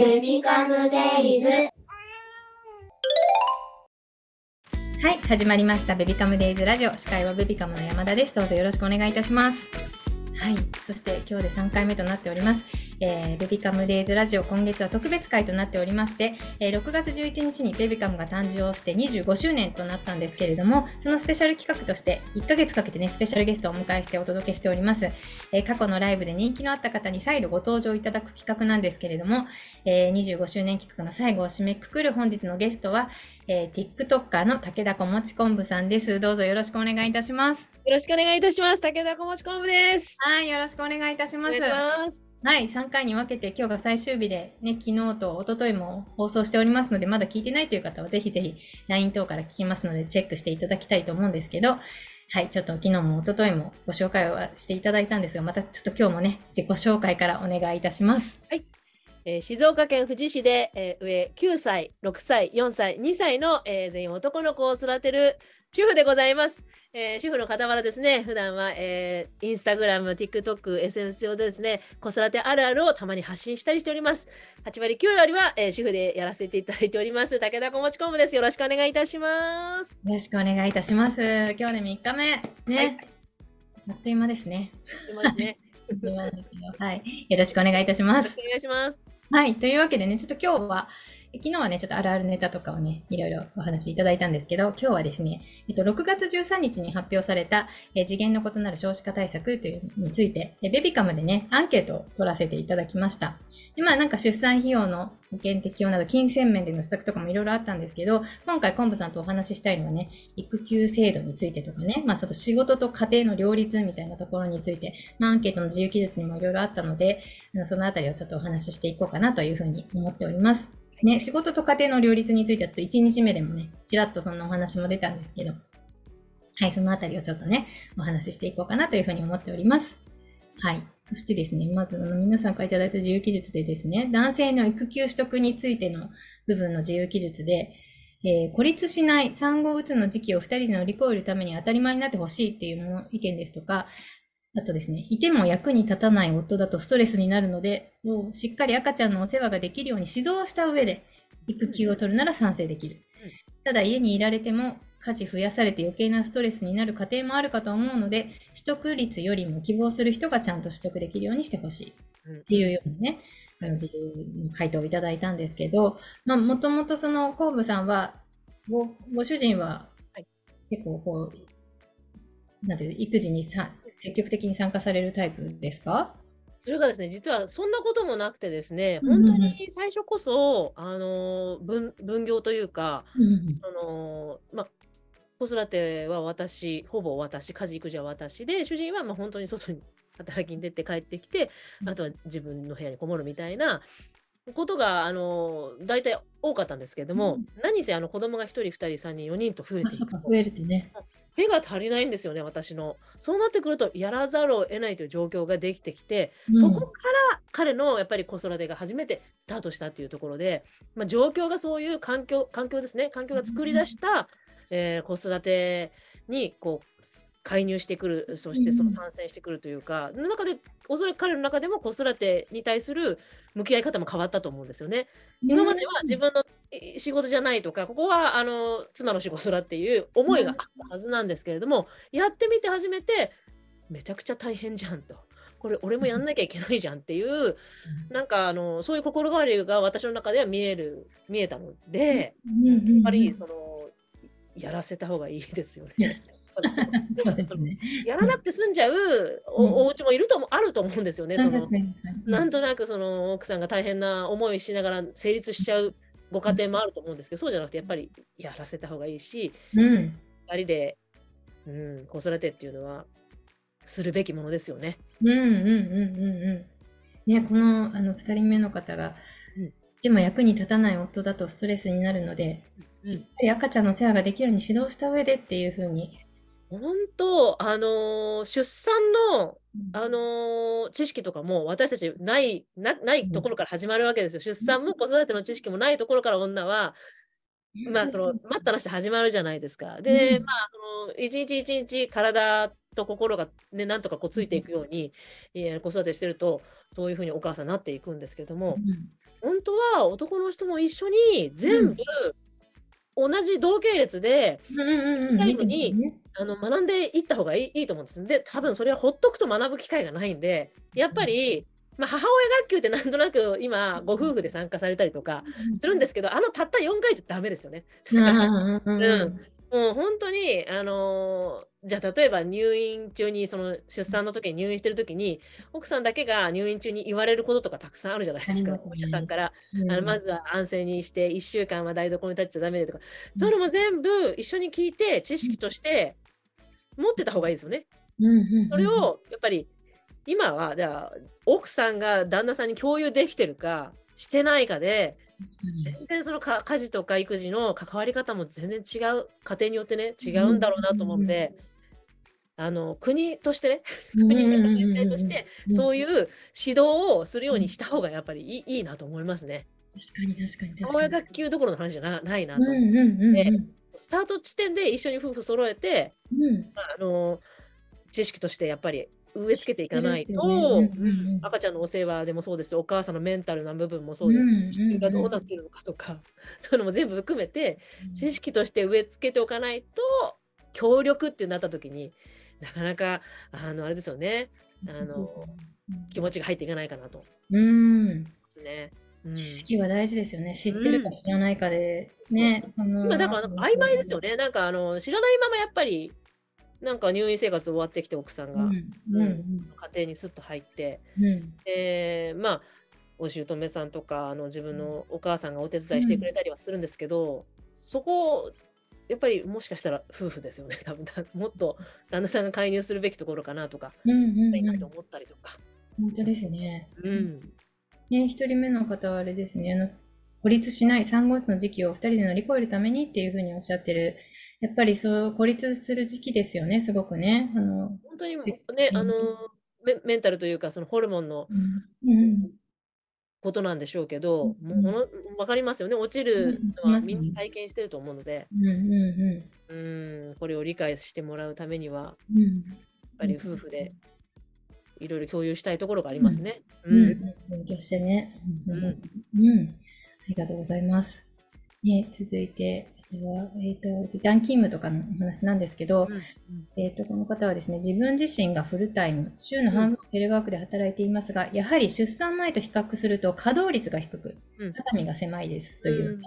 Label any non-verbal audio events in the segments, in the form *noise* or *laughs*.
ベビカムデイズ。はい始まりました。ベビカムデイズラジオ。司会はベビカムの山田です。どうぞよろしくお願いいたします。はいそして今日で3回目となっております。えー、ベビカムデイズラジオ今月は特別会となっておりまして、えー、6月11日にベビカムが誕生して25周年となったんですけれども、そのスペシャル企画として1ヶ月かけてね、スペシャルゲストをお迎えしてお届けしております。えー、過去のライブで人気のあった方に再度ご登場いただく企画なんですけれども、えー、25周年企画の最後を締めくくる本日のゲストは、えー、TikToker の武田小持昆布さんです。どうぞよろしくお願いいたします。よろしくお願いいたします。武田小持昆布です。はい、よろしくお願いいたします。はい、3回に分けて今日が最終日で、ね、昨日と一昨日も放送しておりますので、まだ聞いてないという方はぜひぜひ LINE 等から聞きますので、チェックしていただきたいと思うんですけど、はい、ちょっと昨日も一昨日もご紹介はしていただいたんですが、またちょっと今日もね、自己紹介からお願いいたします。はい。えー、静岡県富士市で、えー、上9歳、6歳、4歳、2歳の、えー、全員男の子を育てる主婦でございます。えー、主婦の傍らですね、普段は、えー、インスタグラム、TikTok、SNS 上でですね、子育てあるあるをたまに発信したりしております。8割9割は、えー、主婦でやらせていただいております。武田小持コムです。よろしくお願いいたします。よろしくお願いいたします。今日で3日目。ね。はい、あっという間ですね。あっという間ですね。*laughs* はい。よろしくお願いいたします。お願いします。はい。というわけでね、ちょっと今日は、昨日はね、ちょっとあるあるネタとかをね、いろいろお話しいただいたんですけど、今日はですね、えっと、6月13日に発表された、え次元の異なる少子化対策というについて、ベビカムでね、アンケートを取らせていただきました。でまあなんか出産費用の保険適用など金銭面での施策とかもいろいろあったんですけど、今回昆布さんとお話ししたいのはね、育休制度についてとかね、まあその仕事と家庭の両立みたいなところについて、まあアンケートの自由記述にもいろいろあったので、そのあたりをちょっとお話ししていこうかなというふうに思っております。ね、仕事と家庭の両立については、1日目でもね、ちらっとそんなお話も出たんですけど、はい、そのあたりをちょっとね、お話ししていこうかなというふうに思っております。はい。そしてですね、まずあの皆さんからいただいた自由記述でですね、男性の育休取得についての部分の自由記述で、えー、孤立しない産後うつの時期を2人で乗り越えるために当たり前になってほしいっていうの意見ですとか、あとですね、いても役に立たない夫だとストレスになるので、しっかり赤ちゃんのお世話ができるように指導した上で、育休を取るなら賛成できる。ただ家にいられても家事増やされて余計なストレスになる家庭もあるかと思うので、取得率よりも希望する人がちゃんと取得できるようにしてほしい。っていうようなね、あの自由の回答をいただいたんですけど、まあ、もともとその、コーブさんは、ごご主人は結構こう、なんていう育児にさ積極的に参加されるタイプですか？それがですね、実はそんなこともなくてですね、本当に最初こそ、あの分分業というか、そのまあ、子育ては私、ほぼ私、家事育児は私で、主人はまあ本当に外に働きに出て帰ってきて、あとは自分の部屋にこもるみたいなことがあの大体多かったんですけれども、うん、何せあの子供が1人、2人、3人、4人と増えていく増えるとね。手が足りないんですよね、私の。そうなってくると、やらざるを得ないという状況ができてきて、うん、そこから彼のやっぱり子育てが初めてスタートしたっていうところで、まあ、状況がそういう環境、環境ですね、環境が作り出した、うん、えー、子育てにこう介入してくる、そしてその参戦してくるというか、うん、中で、おそらく彼の中でも子育てに対する向き合い方も変わったと思うんですよね。今までは自分の仕事じゃないとか、ここはあの妻の仕事だっていう思いがあったはずなんですけれども、うん、やってみて初めて、めちゃくちゃ大変じゃんと。これ俺もやんなきゃいけないじゃんっていう、うん、なんかあのそういう心変わりが私の中では見える見えたので、やっぱりそのやらせた方がいいですよね。ね、やらなくて済んじゃうお,、お家もいるともあると思うんですよね。そのなんとなくその奥さんが大変な思いしながら成立しちゃうご家庭もあると思うんですけど、そうじゃなくてやっぱりやらせた方がいいし、うん、2人で、うん、子育てっていうのはするべきものですよね。うんうんうんうんうん。ねこのあの2人目の方が、うん、でも役に立たない夫だとストレスになるので、しっかり赤ちゃんの世話ができるように指導した上でっていうふうに。本当、あのー出産の、あのー知識とかも私たちないな、ないところから始まるわけですよ。出産も子育ての知識もないところから女は、まあ、その待ったなしで始まるじゃないですか。で、まあ、その一日一日体と心がねなんとかこうついていくように、えー子育てしてるとそういうふうにお母さんになっていくんですけども、本当は男の人も一緒に全部同じ同系列でうんうんうんうん。最後にあの学んでいった方がいいいいと思うんです。で多分それはほっとくと学ぶ機会がないんでやっぱり、まあ、母親学級ってなんとなく今ご夫婦で参加されたりとかするんですけどあのたった4回じゃダメですよね。うんうん。うん。もう本当に、あのーじゃあ例えば入院中にその出産の時に入院してる時に奥さんだけが入院中に言われることとかたくさんあるじゃないですか、ね。お医者さんから、うん。あのまずは安静にして1週間は台所に立っちゃダメでとか、そういうのも全部一緒に聞いて知識として持ってた方がいいですよね。それをやっぱり今はじゃあ奥さんが旦那さんに共有できてるかしてないかで全然そのか家事とか育児の関わり方も全然違う家庭によってね違うんだろうなと思うので、あの国としてね国が全体としてそういいう指導をするようにした方がやっぱりいいいいなと思いますね。確かに確かに確母かに。親学級どころの話じゃなないなと、う。んうんうんうんスタート地点で一緒に夫婦揃えてうん。あの知識としてやっぱり植え付けていかないと、ね。うんうんうん赤ちゃんのお世話でもそうですしお母さんのメンタルな部分もそうですし、うんうんがどうなってるのかとか、*laughs* そういうのも全部含めて知識として植え付けておかないと協力ってなった時になかなかあのあれですよね。あの気持ちが入っていかないかなと。思うん。いますね。うん。知識は大事ですよね。知ってるか知らないかで。ねその今だから曖昧ですよね。なんかあの知らないままやっぱりなんか入院生活終わってきて奥さんがうん。うんうん。家庭にスッと入って、うん。でまあお姑さんとかあの自分のお母さんがお手伝いしてくれたりはするんですけど、そこやっぱりもしかしたら夫婦ですよね。*laughs* 多分だもっと旦那さんが介入するべきところかなとか、うんうんいいなうんと思ったりとか。本当ですね。うん。ね、一人目の方はあれですね、あの孤立しない産後うつの時期を2人で乗り越えるためにっていうふうにおっしゃってる、やっぱりそう孤立する時期ですよね、すごくね。あの本当にもね、うんあのメメンタルというかそのホルモンのうんうんことなんでしょうけど、うん。もう分かりますよね。落ちるうんのはみんな体験してると思うので、うんうんうんこれを理解してもらうためにはやっぱり夫婦でいろいろ共有したいところがありますね。うん。うん。勉強してね。うん。ありがとうございます。ね、続いて、は、えっ、と、時短勤務とかのお話なんですけど、うんえっ、と、この方はですね、自分自身がフルタイム、週の半分テレワークで働いていますが、やはり出産前と比較すると稼働率が低く、うん。肩身が狭いですという、うん。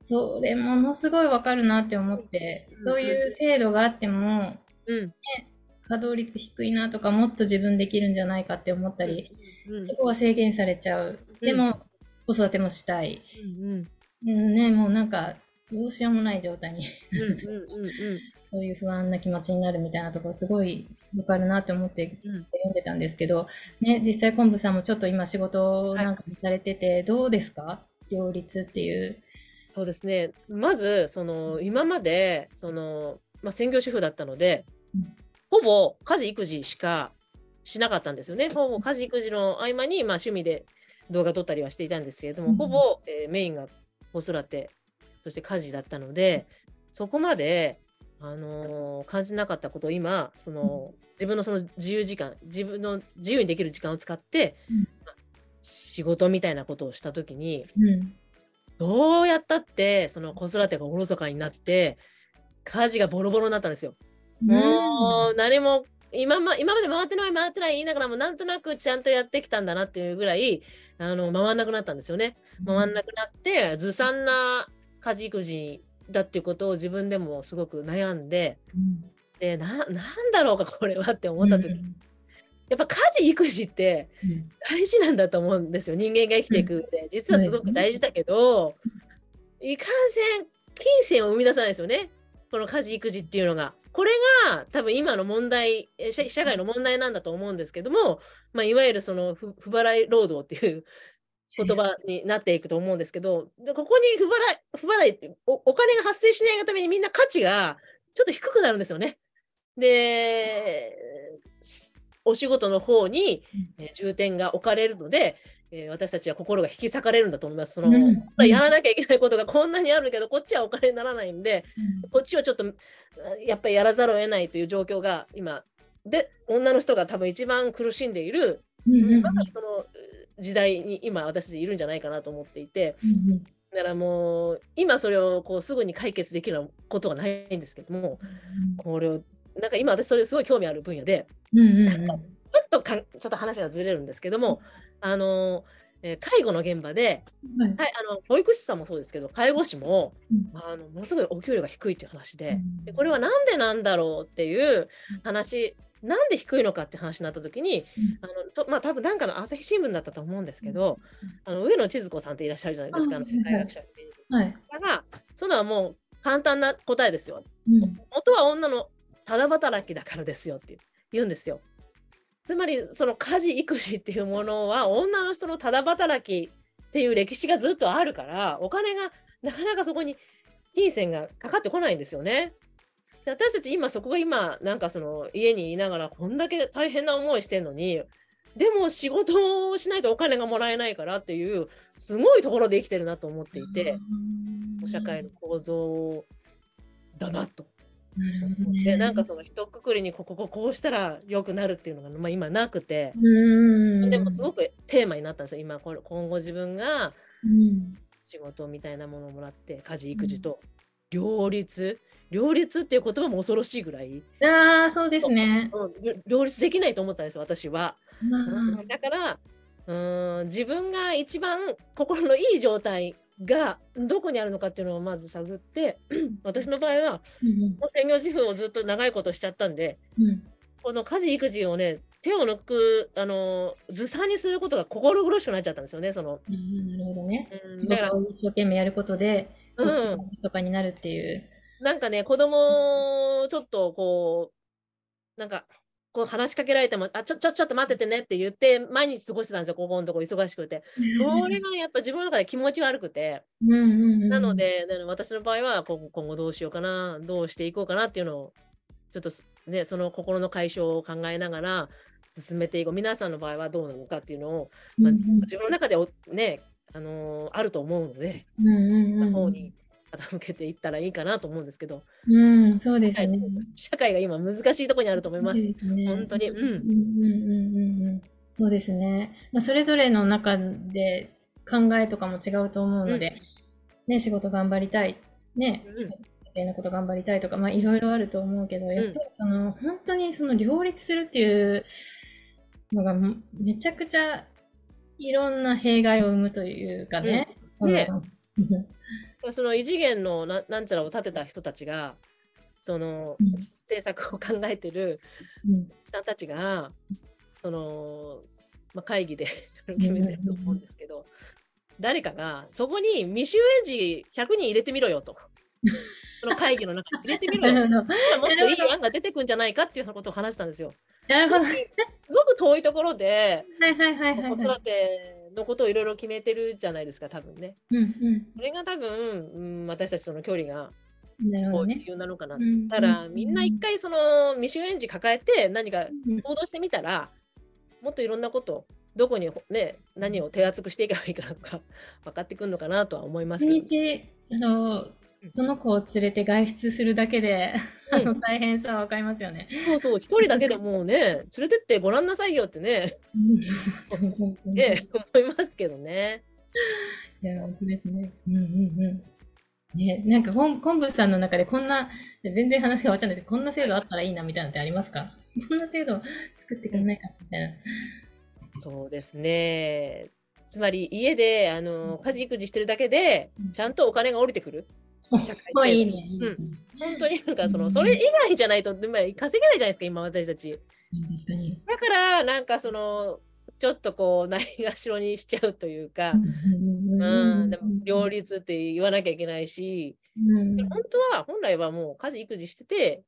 それものすごいわかるなって思って、うん。そういう制度があっても、うん。稼働率低いなとか、もっと自分できるんじゃないかって思ったり、うん。そこは制限されちゃう。でも、子育てもしたい。うん。うんね、もうなんか、どうしようもない状態に、*laughs* そういう不安な気持ちになるみたいなところ、すごいわかるなって思ってうん。読んでたんですけど、ね、実際、昆布さんもちょっと今仕事なんかもされてて、どうですか？両立っていう。そうですね。まずその今までその、まあ、専業主婦だったので、うん。ほぼ家事育児しかしなかったんですよね。ほぼ家事育児の合間に、まあ、趣味で動画撮ったりはしていたんですけれども、うん。ほぼ、えーメインが子育てそして家事だったのでそこまで、あのー感じなかったことを今その自分のその自由時間自分の自由にできる時間を使って、うんまあ仕事みたいなことをした時にうん。どうやったってその子育てがおろそかになって家事がボロボロになったんですよ。もう何も今ま今まで回ってない回ってない言いながらもなんとなくちゃんとやってきたんだなっていうぐらいあの回んなくなったんですよね。回んなくなってずさんな家事育児だっていうことを自分でもすごく悩んでうん。でななんだろうかこれはって思った時、やっぱ家事育児ってうん。大事なんだと思うんですよ。人間が生きていく上で、実はすごく大事だけど、いかんせん金銭を生み出さないですよね。この家事育児っていうのが。これが多分今の問題え社社会の問題なんだと思うんですけども、まあ、いわゆるその不不払い労働っていう言葉になっていくと思うんですけどでここに不払い不払いっておお金が発生しないがためにみんな価値がちょっと低くなるんですよね。でお仕事の方に、えー重点が置かれるので、えー私たちは心が引き裂かれるんだと思います。そのうんまあやらなきゃいけないことが *laughs* こんなにあるけどこっちはお金にならないんでこっちはちょっとあやっぱりやらざるを得ないという状況が今で女の人が多分一番苦しんでいる、うんうんうんまさにその時代に今私たちいるんじゃないかなと思っていてうんうん。だからもう今それをこうすぐに解決できることはないんですけどもこれをなんか今私それすごい興味ある分野でうんうんうん。ちょっとかんちょっと話がずれるんですけどもあの、えー介護の現場で、はい。はい、あの保育士さんもそうですけど介護士もうん。あのものすごいお給料が低いっていう話で,、うん。でこれはなんでなんだろうっていう話なんで低いのかって話になった時に、あのとまあ多分なんかの朝日新聞だったと思うんですけど、あの上野千鶴子さんっていらっしゃるじゃないですか、あのあ社会学者のイメージはいだからそのはもう簡単な答えですよ。うん元は女のただ働きだからですよって言うんですよ。つまりその家事育児っていうものは女の人のただ働きっていう歴史がずっとあるからお金がなかなかそこに金銭がかかってこないんですよね。で私たち今そこが今なんかその家にいながらこんだけ大変な思いしてんのにでも仕事をしないとお金がもらえないからっていうすごいところで生きてるなと思っていて社会の構造だなと。なね。でなんかその一括りにここここうしたら良くなるっていうのが、まあ、今なくて、うん。でもすごくテーマになったんですよ。今これ今後自分がうん。仕事みたいなものをもらって家事育児と両立？両立っていう言葉も恐ろしいぐらい、ああそうですね。うん両立できないと思ったんですよ私は。まあ。だからうーん自分が一番心のいい状態がどこにあるのかっていうのをまず探って *clears throat* 私の場合はうんもう専業主婦をずっと長いことしちゃったんでうん。この家事育児をね手を抜くあのずさんにすることが心苦しくなっちゃったんですよねその、うんなるほどね。仕うん。だから事を一生懸命やることでうん。密かになるっていうなんかね子供をちょっとこうなんかこう話しかけられてもあちょちょちょっと待っててねって言って毎日過ごしてたんですよここのとこ忙しくて。それがやっぱ自分の中で気持ち悪くて。なので私の場合は今後どうしようかなどうしていこうかなっていうのをちょっとねその心の解消を考えながら進めていこう。皆さんの場合はどうなのかっていうのを、まあ、自分の中でおねあのーあると思うので、うんうんうん。方に傾けていったらいいかなと思うんですけど、うんそうですね。はい社会が今難しいところにあると思います。すね。本当に、うん。うんうんうんうんうん。そうですね、まあ、それぞれの中で考えとかも違うと思うので、ね、仕事頑張りたい、ね、うん家庭のこと頑張りたいとか、まあ、いろいろあると思うけど、やっぱりその本当にその両立するっていうのがもめちゃくちゃいろんな弊害を生むというかね。うんねうん *laughs* その異次元のななんちゃらを立てた人たちがその、うん政策を考えてるうんさんたちがその、まあ、会議で決めてると思うんですけど、誰かがそこに未就園児100人入れてみろよと。*laughs* その会議の中に入れてみろよ。*laughs* もっといい案が出てくんじゃないかっていうようなことを話したんですよ。なるほど。すごく遠いところで。子育てのことをいろいろ決めてるじゃないですか、多分ね。うんそれが多分、うん、私たちとの距離が。こう理由なのかな。うんだからみんな一回その未就園児抱えて何かうん行動してみたらもっといろんなことどこにね何を手厚くしていけばいいかとか分かってくるのかなとは思いますけどあのその子を連れて外出するだけで、あの大変さは分かりますよね。そうそう一人だけでもうね *laughs* 連れてってごらんなさいよってねうん *laughs* ね思いますけどね。いや本当ですね。うんうんうん。ね、なんか昆昆布さんの中でこんな全然話が終わっちゃうんですけどこんな制度あったらいいなみたいなのってありますか？*laughs* こんな制度作ってくれないかみたいな。そうですね。つまり家であの家事育児してるだけでうんちゃんとお金が降りてくる。社会おいいねいいですね。本当になんかそうんのそれ以外じゃないとまあ稼げないじゃないですか今私たち。確かに。だからなんかそのちょっとこうないがしろにしちゃうというか、うんうん、でも両立って言わなきゃいけないし、うん本当は本来はもう家事育児してて、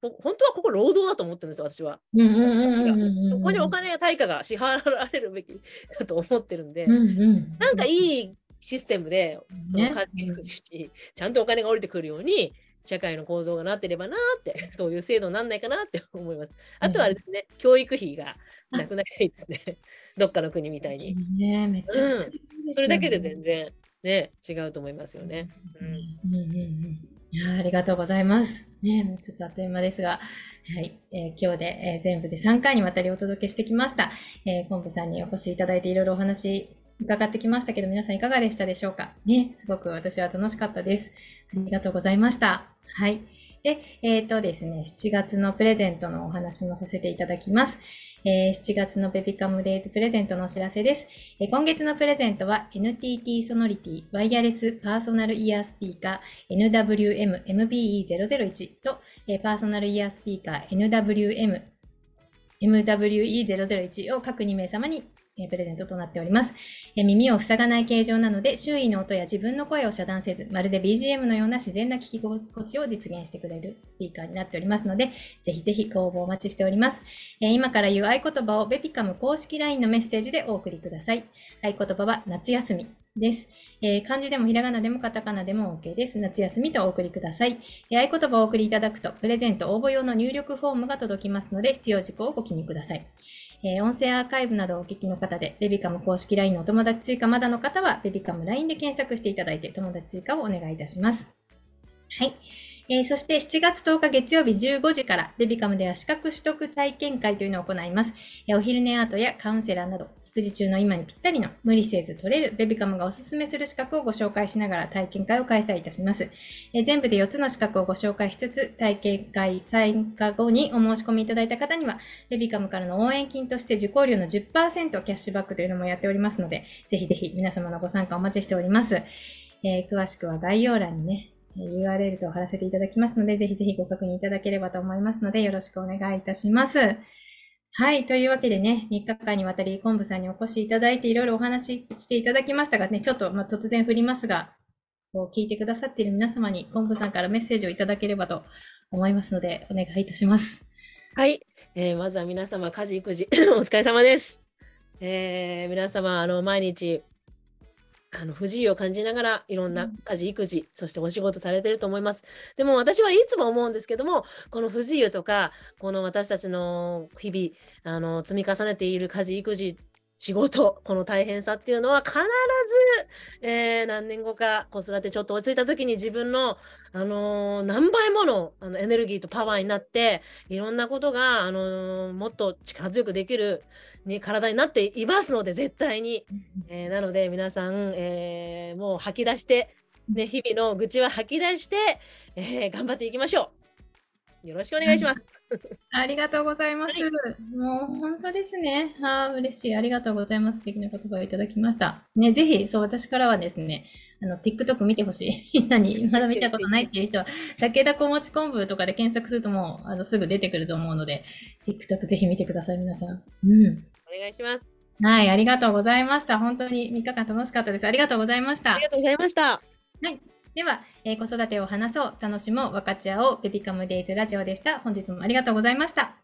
ほ本当はここ労働だと思ってるんですよ、私は。うんうんうんうんうんそこにお金や対価が支払われるべきだと思ってるんで、うんうんなんかいいシステムで、そのね家事にちゃんとお金が降りてくるように、社会の構造がなってればなって、*laughs* そういう制度になんないかなって思います。あとはですね、教育費がなくなりたいですね。*laughs* どっかの国みたいに。ねめちゃくちゃうんそれだけで全然ね、違うと思いますよね。うんうんうんうんいやありがとうございます。ね、もうちょっとあっという間ですが、はい、えー、今日で、えー、全部で3回にわたりお届けしてきました。えー、昆布さんにお越しいただいていろいろお話伺ってきましたけど、皆さんいかがでしたでしょうか？ね、すごく私は楽しかったです。ありがとうございました。はい。で、えっ、ー、とですね、7月のプレゼントのお話もさせていただきます。えー、7月のベビカムデイズプレゼントのお知らせです、えー、今月のプレゼントは NTT ソノリティワイヤレスパーソナルイヤースピーカー NWM-MBE001 と、えー、パーソナルイヤースピーカー NWM MWE001 を各2名様にえプレゼントとなっております、え耳を塞がない形状なので、周囲の音や自分の声を遮断せず、まるで BGM のような自然な聞き心地を実現してくれるスピーカーになっておりますので、ぜひぜひご応募お待ちしております。え今から言う合言葉をベピカム公式 LINE のメッセージでお送りください。合言葉は夏休みです。えー、漢字でもひらがなでもカタカナでも OK です。夏休みとお送りください。えー、合言葉をお送りいただくと、プレゼント応募用の入力フォームが届きますので、必要事項をご記入ください。えー、音声アーカイブなどをお聞きの方で、ベビカム公式 LINE のお友達追加まだの方は、ベビカム LINE で検索していただいて、友達追加をお願いいたします。はい。えー、そして7月10日月曜日15時から、ベビカムでは資格取得体験会というのを行います。え、お昼寝アートやカウンセラーなど、育児中の今にぴったりの無理せず取れるベビカムがおすすめする資格をご紹介しながら体験会を開催いたします。え全部で4つの資格をご紹介しつつ、体験会参加後にお申し込みいただいた方には、ベビカムからの応援金として受講料の10%キャッシュバックというのもやっておりますので、ぜひぜひ皆様のご参加お待ちしております。えー、詳しくは概要欄にね、URL と貼らせていただきますので、ぜひぜひご確認いただければと思いますので、よろしくお願いいたします。はい。というわけでね、3日間にわたり昆布さんにお越しいただいていろいろお話ししていただきましたがね、ちょっと、まあ、突然振りますが、こう聞いてくださっている皆様に昆布さんからメッセージをいただければと思いますので、お願いいたします。はい。えー、まずは皆様、家事、育児、*laughs* お疲れ様です。えー、皆様、あの、毎日、あの不自由を感じながらいろんな家事育児そしてお仕事されてると思います。でも私はいつも思うんですけどもこの不自由とかこの私たちの日々あの積み重ねている家事育児仕事この大変さっていうのは必ず、えー、何年後か子育てちょっと落ち着いた時に自分の、あのー、何倍ものあのエネルギーとパワーになっていろんなことが、あのー、もっと力強くできるに体になっていますので絶対に、えー、なので皆さん、えー、もう吐き出して、ね、日々の愚痴は吐き出して、えー、頑張っていきましょうよろしくお願いします、ありがとうございます、はい、もう本当ですねあ嬉しいありがとうございます素敵な言葉をいただきましたねぜひそう私からはですねあの、TikTok 見てほしい。みんなに、まだ見たことないっていう人は、武田小餅昆布とかで検索するともう、あの、すぐ出てくると思うので、TikTok ぜひ見てください、皆さん。うん。お願いします。はい、ありがとうございました。本当に3日間楽しかったです。ありがとうございました。ありがとうございました。はい。では、えー、子育てを話そう、楽しもう、分かち合おう、ベビカムデイズラジオでした。本日もありがとうございました。